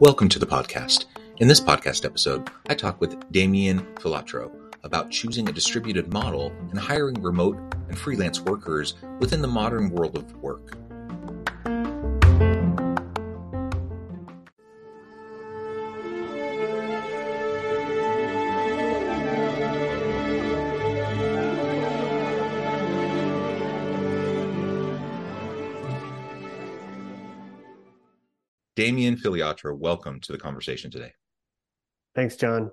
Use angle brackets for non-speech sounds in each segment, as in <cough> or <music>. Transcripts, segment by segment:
Welcome to the podcast. In this podcast episode, I talk with Damien Filiatrault about choosing a distributed model and hiring remote and freelance workers within the modern world of work. Damien Filiatrault, welcome to the conversation today. Thanks, John.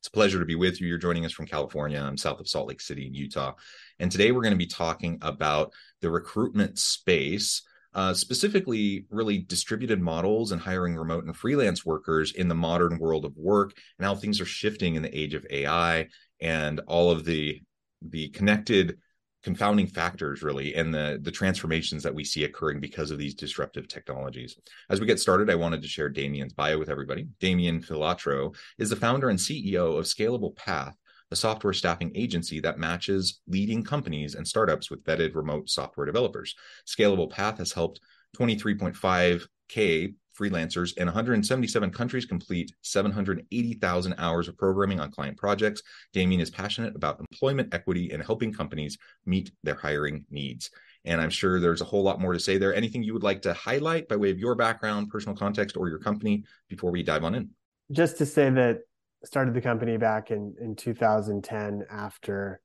It's a pleasure to be with you. You're joining us from California. I'm south of Salt Lake City in Utah. And today we're going to be talking about the recruitment space, uh, specifically, really distributed models and hiring remote and freelance workers in the modern world of work and how things are shifting in the age of AI and all of the the connected confounding factors really and the the transformations that we see occurring because of these disruptive technologies. As we get started, I wanted to share Damien's bio with everybody. Damien Filiatrault is the founder and CEO of Scalable Path, a software staffing agency that matches leading companies and startups with vetted remote software developers. Scalable Path has helped 23.5k freelancers in 177 countries complete 780,000 hours of programming on client projects. Damien is passionate about employment equity and helping companies meet their hiring needs. And I'm sure there's a whole lot more to say there. Anything you would like to highlight by way of your background, personal context, or your company before we dive on in? Just to say that I started the company back in, in 2010 after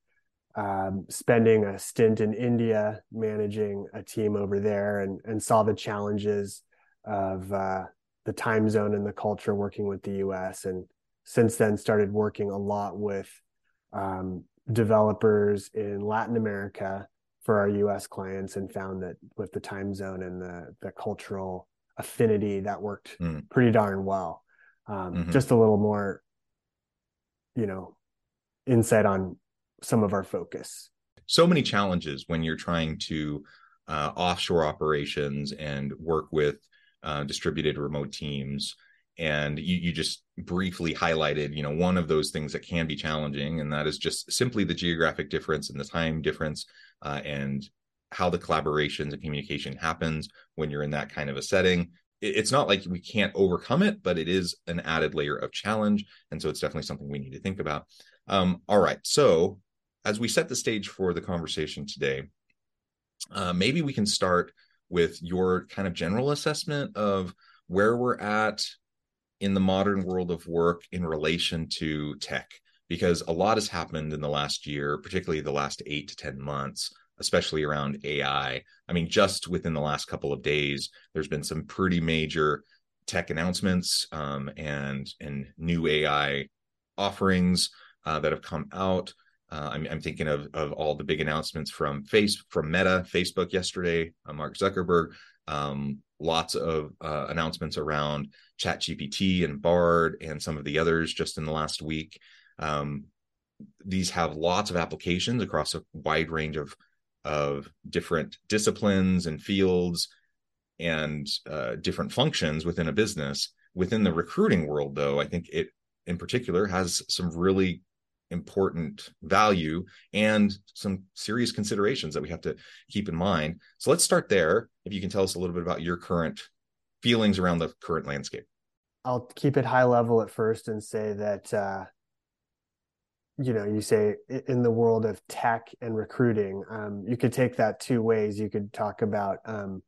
um, spending a stint in India managing a team over there and, and saw the challenges of uh, the time zone and the culture working with the US. And since then, started working a lot with um, developers in Latin America for our US clients and found that with the time zone and the, the cultural affinity, that worked mm. pretty darn well. Um, mm-hmm. Just a little more, you know, insight on some of our focus. So many challenges when you're trying to uh, offshore operations and work with uh, distributed remote teams. And you, you just briefly highlighted you know one of those things that can be challenging and that is just simply the geographic difference and the time difference uh, and how the collaborations and communication happens when you're in that kind of a setting. It's not like we can't overcome it but it is an added layer of challenge and so it's definitely something we need to think about. Um, all right so as we set the stage for the conversation today uh, maybe we can start with your kind of general assessment of where we're at in the modern world of work in relation to tech? Because a lot has happened in the last year particularly the last 8 to 10 months especially around AI i. Mean just within the last couple of days there's been some pretty major tech announcements um, and and new AI offerings uh, that have come out uh, I'm, I'm, thinking of, of all the big announcements from face from Meta, Facebook yesterday, uh, Mark Zuckerberg. Um, lots of uh, announcements around ChatGPT and Bard and some of the others just in the last week. Um, these have lots of applications across a wide range of of different disciplines and fields and uh, different functions within a business. Within the recruiting world, though, I think it in particular has some really important value and some serious considerations that we have to keep in mind. So let's start there. If you can tell us a little bit about your current feelings around the current landscape. I'll keep it high level at first and say that, uh, you know, you say in the world of tech and recruiting, um, you could take that two ways. You could talk about um,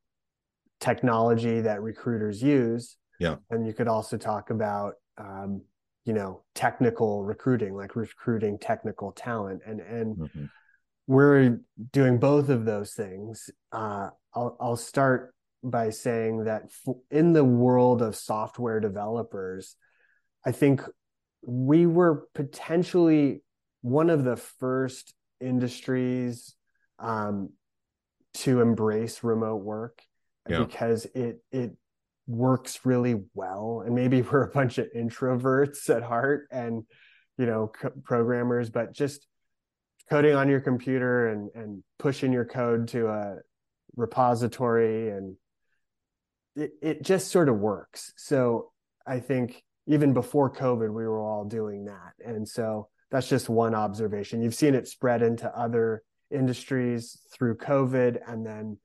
technology that recruiters use. Yeah. And you could also talk about um, you know technical recruiting like recruiting technical talent and and mm-hmm. we're doing both of those things uh, I'll, I'll start by saying that in the world of software developers i think we were potentially one of the first industries um, to embrace remote work yeah. because it it works really well and maybe <laughs> we're a bunch of introverts at heart and you know programmers but just coding on your computer and and pushing your code to a repository and it, it just sort of works. So i think even before covid we were all doing that. And so that's just one observation. You've seen it spread into other industries through covid and then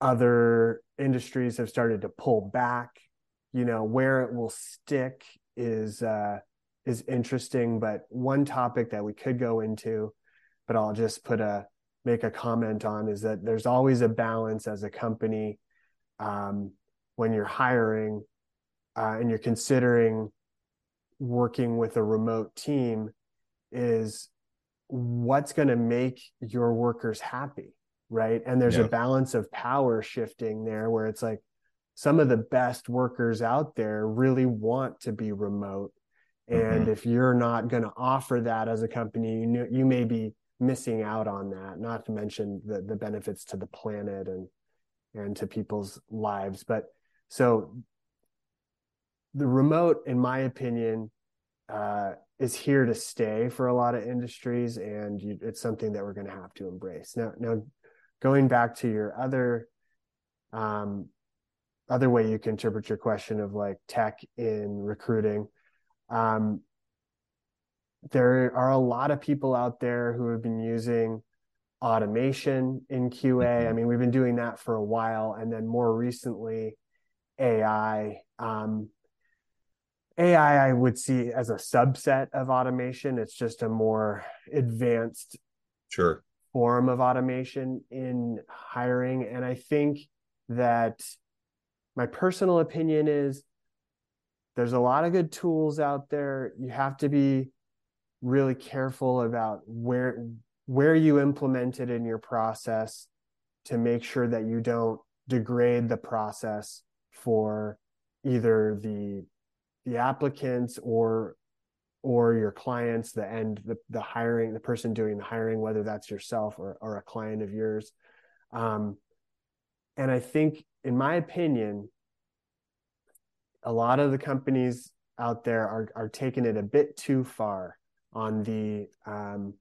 other industries have started to pull back. You know where it will stick is uh is interesting but one topic that we could go into but i'll just put a make a comment on is that there's always a balance as a company um, when you're hiring uh, and you're considering working with a remote team is what's going to make your workers happy right and there's yeah. a balance of power shifting there where it's like some of the best workers out there really want to be remote and mm-hmm. if you're not going to offer that as a company you know, you may be missing out on that not to mention the the benefits to the planet and and to people's lives but so the remote in my opinion uh, is here to stay for a lot of industries and you, it's something that we're going to have to embrace now now going back to your other um, other way you can interpret your question of like tech in recruiting um, there are a lot of people out there who have been using automation in qa mm-hmm. i mean we've been doing that for a while and then more recently ai um, ai i would see as a subset of automation. It's just a more advanced sure form of automation in hiring. And I think that my personal opinion is there's a lot of good tools out there. You have to be really careful about where where you implement it in your process to make sure that you don't degrade the process for either the the applicants or or your clients, the end, the, the hiring, the person doing the hiring, whether that's yourself or, or a client of yours. Um, and I think, in my opinion, a lot of the companies out there are, are taking it a bit too far on the um,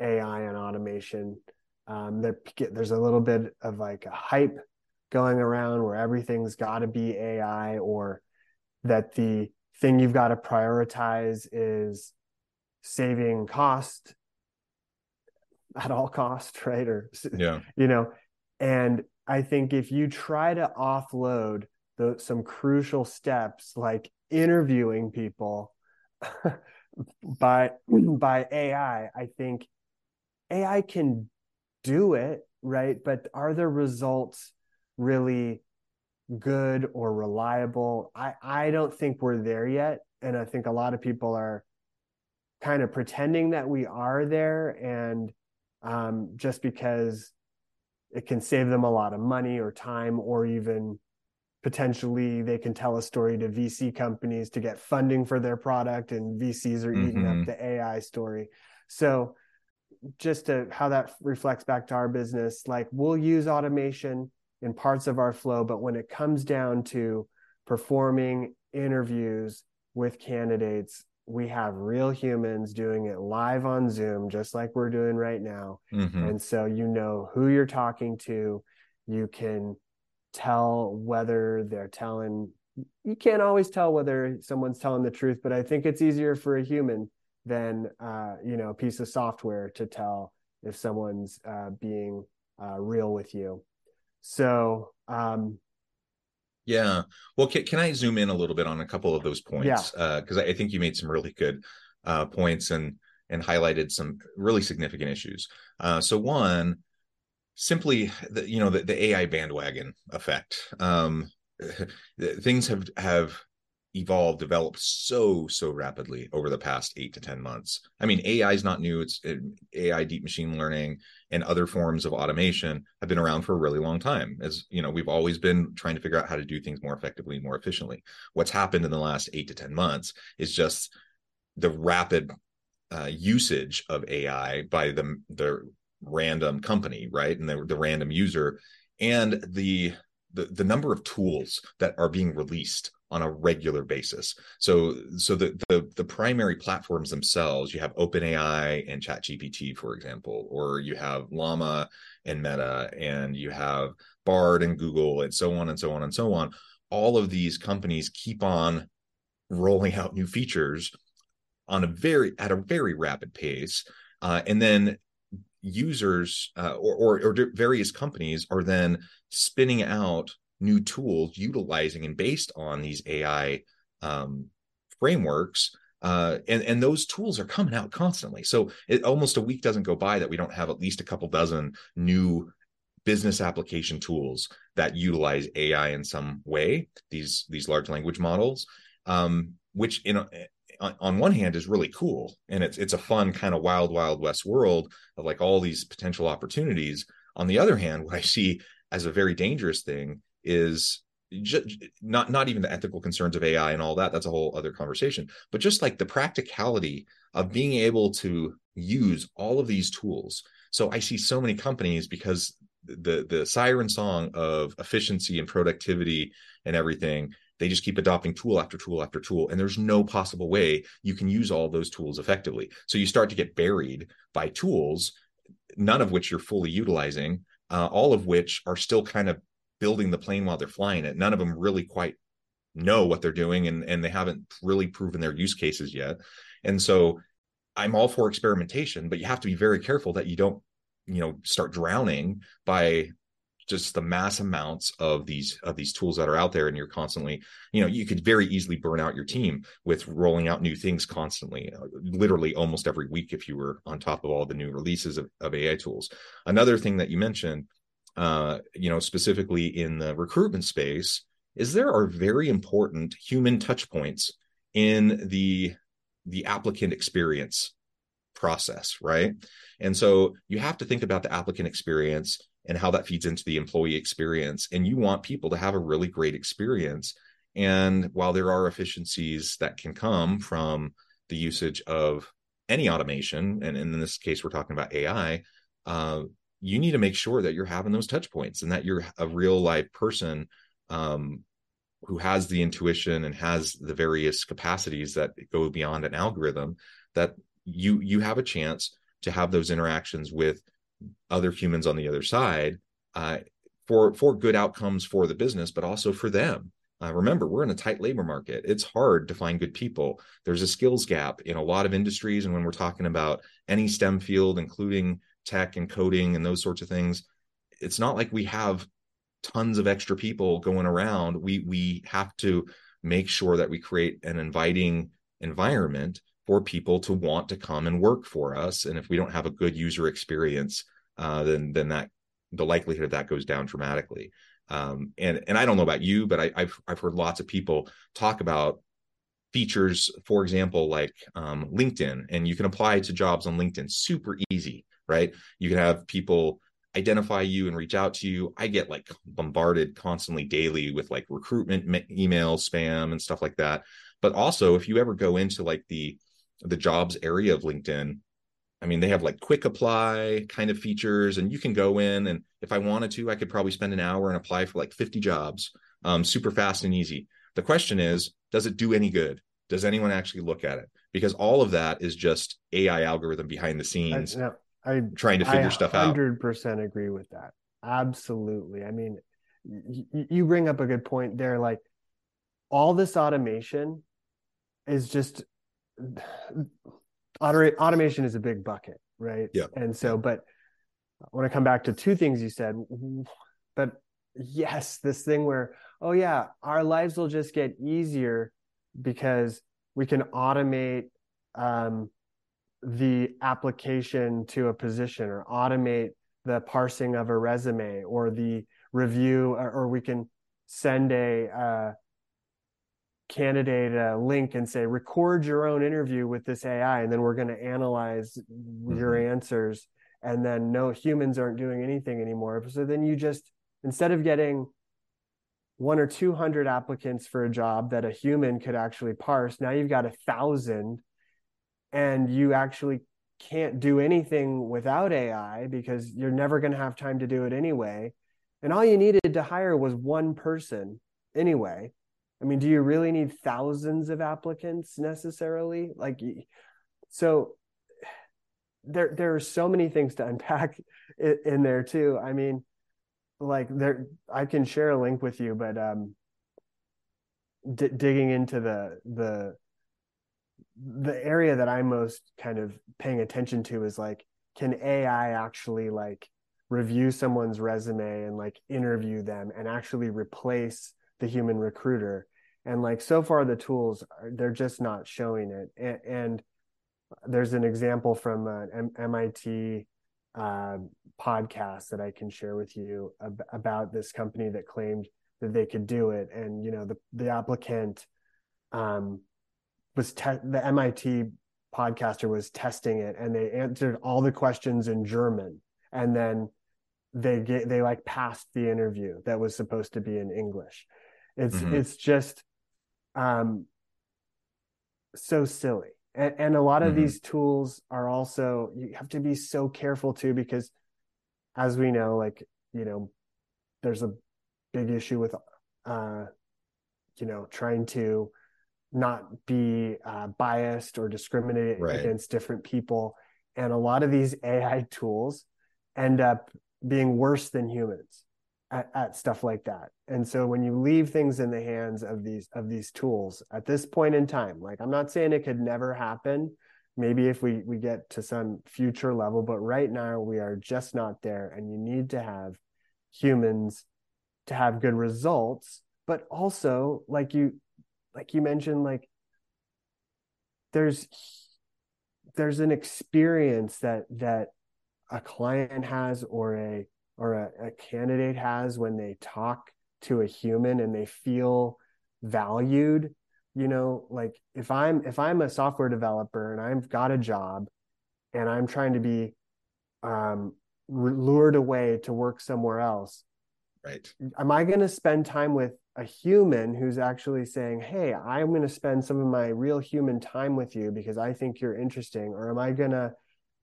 AI and automation. Um, there, there's a little bit of like a hype going around where everything's got to be AI or that the thing you've got to prioritize is saving cost <laughs> at all cost right? Or yeah. you know and i think if you try to offload the, some crucial steps like interviewing people <laughs> by <clears throat> by ai i think ai can do it right? But are the results really good or reliable. I, I don't think we're there yet. And I think a lot of people are kind of pretending that we are there. And um, just because it can save them a lot of money or time, or even potentially they can tell a story to VC companies to get funding for their product, and VCs are eating mm-hmm. up the AI story. So, just to how that reflects back to our business, like we'll use automation in parts of our flow. But when it comes down to performing interviews with candidates, we have real humans doing it live on Zoom, just like we're doing right now. Mm-hmm. And so you know who you're talking to. You can tell whether they're telling, you can't always tell whether someone's telling the truth, but I think it's easier for a human than, uh, you know, a piece of software to tell if someone's uh, being uh, real with you. So, um, yeah. Well, can, can I zoom in a little bit on a couple of those points? Because yeah. uh, I think you made some really good uh, points and and highlighted some really significant issues. Uh, so one, simply the you know the, the AI bandwagon effect. Um, <laughs> things have have evolved, developed so so rapidly over the past eight to ten months. I mean, AI is not new. It's it, AI, deep machine learning, and other forms of automation have been around for a really long time. As you know, we've always been trying to figure out how to do things more effectively, more efficiently. What's happened in the last eight to ten months is just the rapid uh, usage of AI by the the random company, right, and the the random user, and the the, the number of tools that are being released on a regular basis. So so the the the primary platforms themselves, you have OpenAI and ChatGPT, for example, or you have Llama and Meta, and you have Bard and Google, and so on and so on and so on. All of these companies keep on rolling out new features on a very at a very rapid pace, uh, and then users uh, or, or, or various companies are then spinning out new tools utilizing and based on these AI um, frameworks. Uh, and and those tools are coming out constantly. So it, almost a week doesn't go by that we don't have at least a couple dozen new business application tools that utilize AI in some way. These these large language models, um, which in on one hand is really cool and it's it's a fun kind of wild wild west world of like all these potential opportunities. On the other hand <laughs> what i see as a very dangerous thing is just, not not even the ethical concerns of ai and all that that's a whole other conversation but just like the practicality of being able to use all of these tools. So i see so many companies because the the siren song of efficiency and productivity and everything they just keep adopting tool after tool after tool and there's no possible way you can use all those tools effectively. So you start to get buried by tools none of which you're fully utilizing uh, all of which are still kind of building the plane while they're flying it. None of them really quite know what they're doing and and they haven't really proven their use cases yet. And so i'm all for experimentation but you have to be very careful that you don't you know start drowning by just the mass amounts of these of these tools that are out there and you're constantly you know you could very easily burn out your team with rolling out new things constantly uh, literally almost every week if you were on top of all the new releases of, of ai tools. Another thing that you mentioned uh, you know specifically in the recruitment space is there are very important human touch points in the the applicant experience process right? And so you have to think about the applicant experience and how that feeds into the employee experience. And you want people to have a really great experience. And while there are efficiencies that can come from the usage of any automation, and in this case, we're talking about AI, uh, you need to make sure that you're having those touch points and that you're a real life person um, who has the intuition and has the various capacities that go beyond an algorithm that you you have a chance to have those interactions with other humans on the other side uh, for for good outcomes for the business, but also for them. Uh, remember, we're in a tight labor market. It's hard to find good people. There's a skills gap in a lot of industries, and when we're talking about any STEM field, including tech and coding and those sorts of things, it's not like we have tons of extra people going around. We we have to make sure that we create an inviting environment for people to want to come and work for us. And if we don't have a good user experience, uh, then then that the likelihood of that goes down dramatically. Um, and and I don't know about you, but I, have I've heard lots of people talk about features, for example, like um, LinkedIn, and you can apply to jobs on LinkedIn. Super easy, right? You can have people identify you and reach out to you. I get like bombarded constantly daily with like recruitment emails, spam, and stuff like that. But also, if you ever go into like the the jobs area of LinkedIn, I mean, they have like quick apply kind of features, and you can go in. And if I wanted to, I could probably spend an hour and apply for like 50 jobs, um, super fast and easy. The question is, does it do any good? Does anyone actually look at it? Because all of that is just AI algorithm behind the scenes I, I, trying to figure I stuff out. 100% agree with that. Absolutely. I mean, y- you bring up a good point there. Like all this automation is just automation is a big bucket, right? Yeah. And so, but I want to come back to two things you said. But yes, this thing where, oh yeah, our lives will just get easier because we can automate um, the application to a position or automate the parsing of a resume or the review, or, or we can send a uh, candidate a link and say record your own interview with this ai and then we're going to analyze mm-hmm. your answers and then no humans aren't doing anything anymore so then you just instead of getting one or two hundred applicants for a job that a human could actually parse now you've got a thousand and you actually can't do anything without AI because you're never going to have time to do it anyway. And all you needed to hire was one person anyway. I mean, do you really need thousands of applicants necessarily? Like, so there there are so many things to unpack <laughs> in there too. I mean, like there, I can share a link with you, but um, d- digging into the the the area that I'm most kind of paying attention to is like, can AI actually like review someone's resume and like interview them and actually replace the human recruiter? And like so far, the tools are, they're just not showing it. And, and there's an example from an MIT uh, podcast that I can share with you ab- about this company that claimed that they could do it, and you know the the applicant um, was te- the MIT podcaster was testing it, and they answered all the questions in German, and then they get they like passed the interview that was supposed to be in English. It's mm-hmm. it's just um so silly and, and a lot of mm-hmm. these tools are also you have to be so careful too because as we know like you know there's a big issue with uh you know trying to not be uh, biased or discriminate right. against different people and a lot of these ai tools end up being worse than humans at, at stuff like that. And so when you leave things in the hands of these of these tools at this point in time like i'm not saying it could never happen. Maybe if we we get to some future level but right now we are just not there and you need to have humans to have good results. But also like you like you mentioned like there's there's an experience that that a client has or a or a, a candidate has when they talk to a human and they feel valued you know like if i'm if i'm a software developer and i've got a job and i'm trying to be um lured away to work somewhere else right. am i going to spend time with a human who's actually saying hey i'm going to spend some of my real human time with you because i think you're interesting or am i going to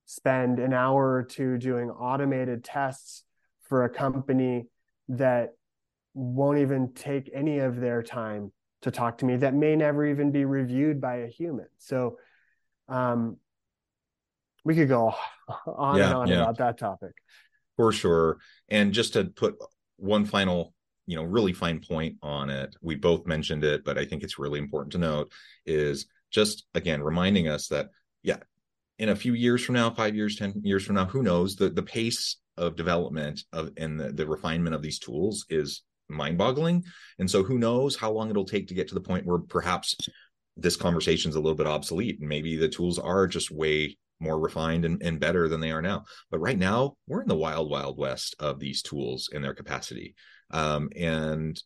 spend an hour or two doing automated tests for a company that won't even take any of their time to talk to me that may never even be reviewed by a human. So um we could go <laughs> on yeah, and on yeah. about that topic. For sure. And just to put one final you know really fine point on it we both mentioned it but i think it's really important to note is just again reminding us that yeah in a few years from now five years ten years from now who knows? The the pace of development of and the, the refinement of these tools is mind boggling and so who knows how long it'll take to get to the point where perhaps this conversation is a little bit obsolete and maybe the tools are just way more refined and, and better than they are now. But right now we're in the wild wild west of these tools and their capacity. Um, and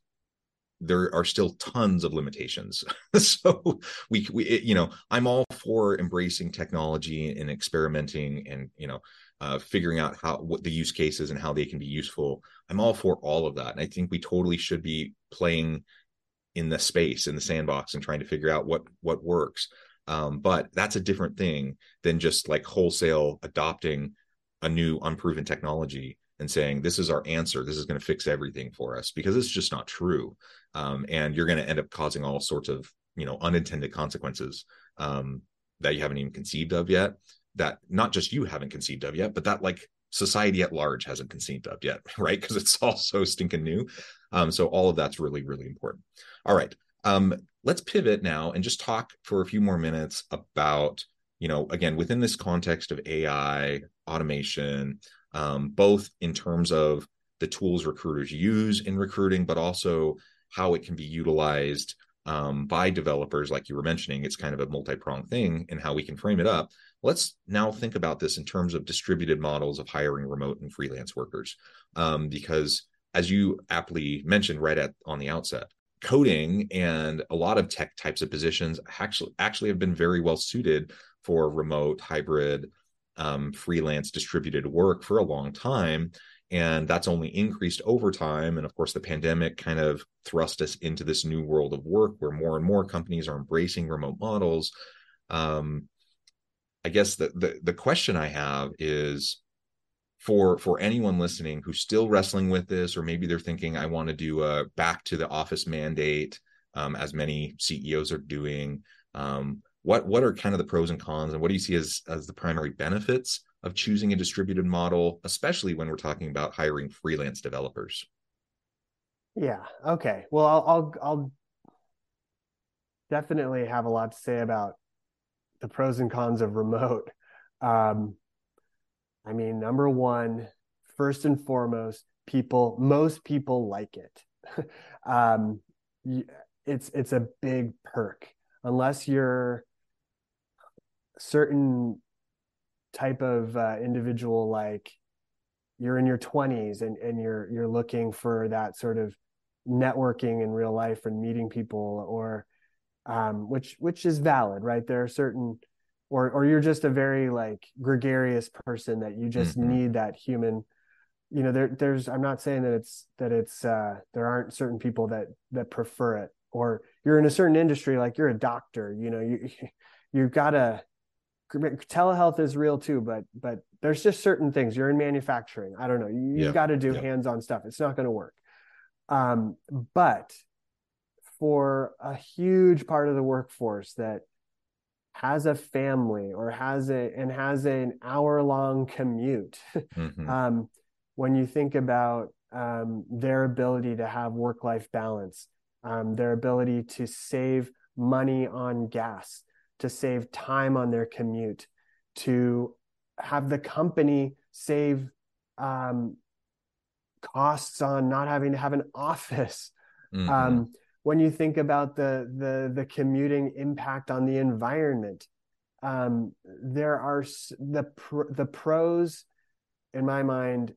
there are still tons of limitations. <laughs> So we, we you know i'm all for embracing technology and experimenting and you know uh, figuring out how what the use cases and how they can be useful. I'm all for all of that and i think we totally should be playing in the space in the sandbox and trying to figure out what what works. Um, but that's a different thing than just like wholesale adopting a new unproven technology and saying this is our answer. This is going to fix everything for us because it's just not true. Um, and you're going to end up causing all sorts of you know unintended consequences um, that you haven't even conceived of yet that not just you haven't conceived of yet but that like society at large hasn't conceived of yet <laughs> right because it's all so stinking new um, so all of that's really really important all right um, let's pivot now and just talk for a few more minutes about you know again within this context of ai automation um, both in terms of the tools recruiters use in recruiting, but also how it can be utilized um, by developers, like you were mentioning. It's kind of a multi pronged thing, and how we can frame it up. Let's now think about this in terms of distributed models of hiring remote and freelance workers, um, because as you aptly mentioned right at on the outset, coding and a lot of tech types of positions actually actually have been very well suited for remote, hybrid, um, freelance distributed work for a long time. And that's only increased over time. And of course the pandemic kind of thrust us into this new world of work where more and more companies are embracing remote models. Um, I guess the, the the question I have is for for anyone listening who's still wrestling with this, or maybe they're thinking, I want to do a back to the office mandate, um, as many CEOs are doing. Um, what what are kind of the pros and cons, and what do you see as as the primary benefits of choosing a distributed model, especially when we're talking about hiring freelance developers? Yeah. Okay. Well, I'll I'll, I'll definitely have a lot to say about the pros and cons of remote. Um, I mean, number one, first and foremost, people, most people like it. <laughs> um, it's it's a big perk unless you're certain type of uh, individual like you're in your 20s and, and you're you're looking for that sort of networking in real life and meeting people or um, which which is valid, right? There are certain, or or you're just a very like gregarious person that you just mm-hmm. need that human. You know, there there's I'm not saying that it's that it's uh, there aren't certain people that that prefer it, or you're in a certain industry, like you're a doctor. You know, you <laughs> you've got to telehealth is real too, but but there's just certain things. You're in manufacturing. I don't know. You, have got to do yeah. hands-on stuff. It's not going to work. Um, but for a huge part of the workforce that has a family or has a and has an hour long commute <laughs> mm-hmm. um, when you think about um, their ability to have work life balance um, their ability to save money on gas to save time on their commute to have the company save um, costs on not having to have an <laughs> office mm-hmm. When you think about the the the commuting impact on the environment um, there are the the pros in my mind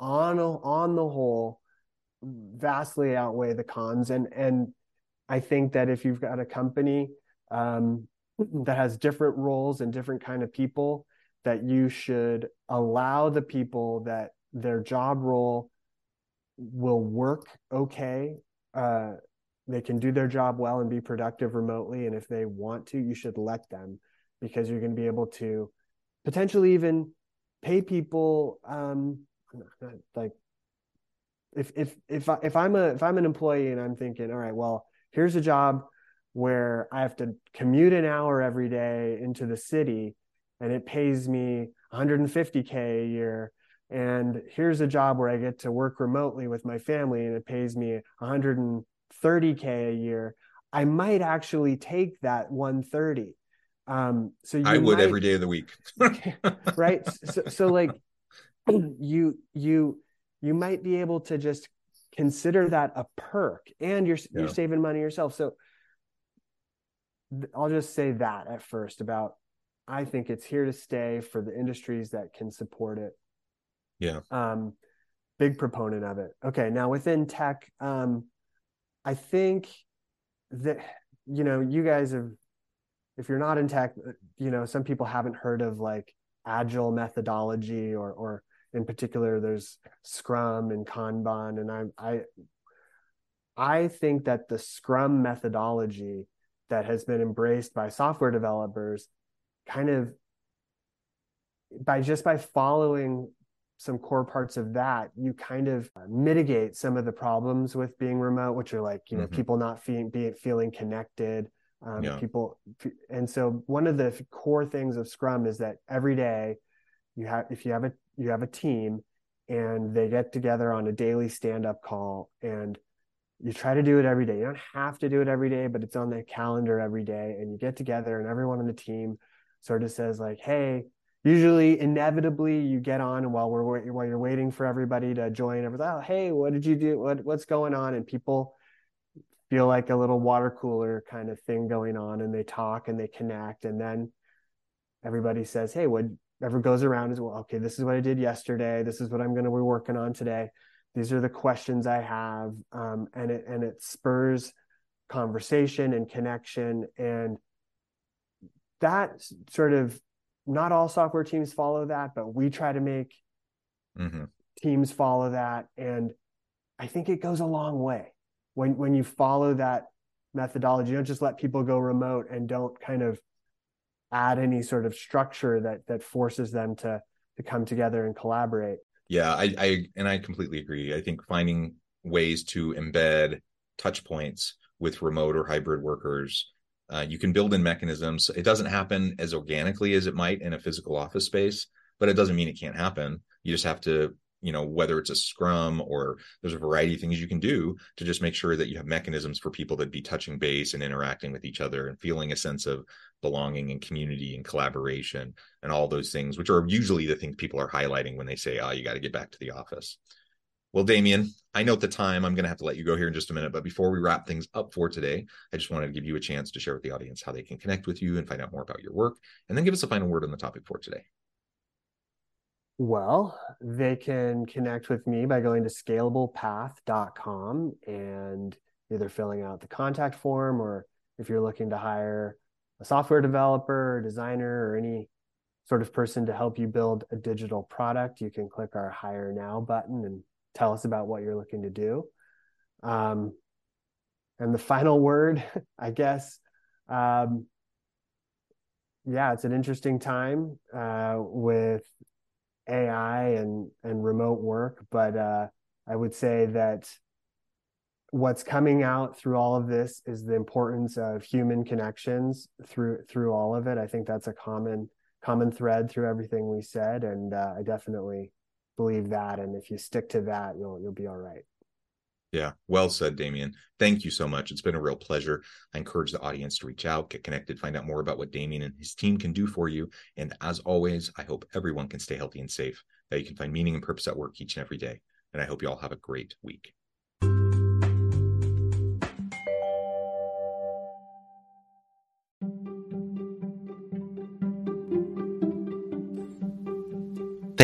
on on the whole vastly outweigh the cons. And and i think that if you've got a company um, that has different roles and different kind of people that you should allow the people that their job role will work okay uh, they can do their job well and be productive remotely and if they want to you should let them because you're going to be able to potentially even pay people um like if if if I, if I'm a if I'm an employee and I'm thinking all right well here's a job where I have to commute an hour every day into the city and it pays me 150k a year and here's a job where I get to work remotely with my family and it pays me 100 30k a year i might actually take that 130 um so i would might, every day of the week. <laughs> Right? So, so like <clears throat> you you you might be able to just consider that a perk and you're yeah. you're saving money yourself. So i'll just say that at first about i think it's here to stay for the industries that can support it. Yeah. Um big proponent of it. Okay now within tech um I think that you know you guys have if you're not in tech uh, you know some people haven't heard of like agile methodology or or in particular there's scrum and kanban and i i i think that the scrum methodology that has been embraced by software developers kind of by just by following some core parts of that, you kind of mitigate some of the problems with being remote, which are like, you know, mm-hmm. people not feeling, be, feeling connected. Um, yeah. People, and so one of the core things of Scrum is that every day you have, if you have a, you have a team and they get together on a daily stand up call and you try to do it every day. You don't have to do it every day, but it's on the calendar every day. And you get together and everyone on the team sort of says like, Hey, usually inevitably you get on and while we're while you're waiting for everybody to join everything oh hey what did you do? What what's going on? And people feel like a little water cooler kind of thing going on and they talk and they connect and then everybody says hey whatever goes around is well okay this is what i did yesterday. This is what i'm going to be working on today. These are the questions i have. Um, and it and it spurs conversation and connection and that sort of not all software teams follow that, but we try to make mm-hmm. teams follow that. And I think it goes a long way when when you follow that methodology. You don't just let people go remote and don't kind of add any sort of structure that that forces them to to come together and collaborate. Yeah, I, I and I completely agree. I think finding ways to embed touch points with remote or hybrid workers. Uh, you can build in mechanisms. It doesn't happen as organically as it might in a physical office space, but it doesn't mean it can't happen. You just have to you know whether it's a scrum or there's a variety of things you can do to just make sure that you have mechanisms for people to be touching base and interacting with each other and feeling a sense of belonging and community and collaboration and all those things which are usually the things people are highlighting when they say oh you got to get back to the office well damien i note the time i'm going to have to let you go here in just a minute but before we wrap things up for today i just wanted to give you a chance to share with the audience how they can connect with you and find out more about your work and then give us a final word on the topic for today. Well, they can connect with me by going to scalablepath.com and either filling out the contact form or if you're looking to hire a software developer, designer, or any sort of person to help you build a digital product, you can click our Hire Now button and tell us about what you're looking to do. Um, and the final word, <laughs> I guess, um, yeah, it's an interesting time uh, with AI and and remote work, but uh, I would say that what's coming out through all of this is the importance of human connections through through all of it. I think that's a common common thread through everything we said, and uh, I definitely believe that. And if you stick to that, you'll you'll be all right. Yeah, well said, Damien. Thank you so much. It's been a real pleasure. I encourage the audience to reach out, get connected, find out more about what Damien and his team can do for you. And as always, I hope everyone can stay healthy and safe, that you can find meaning and purpose at work each and every day. And I hope you all have a great week.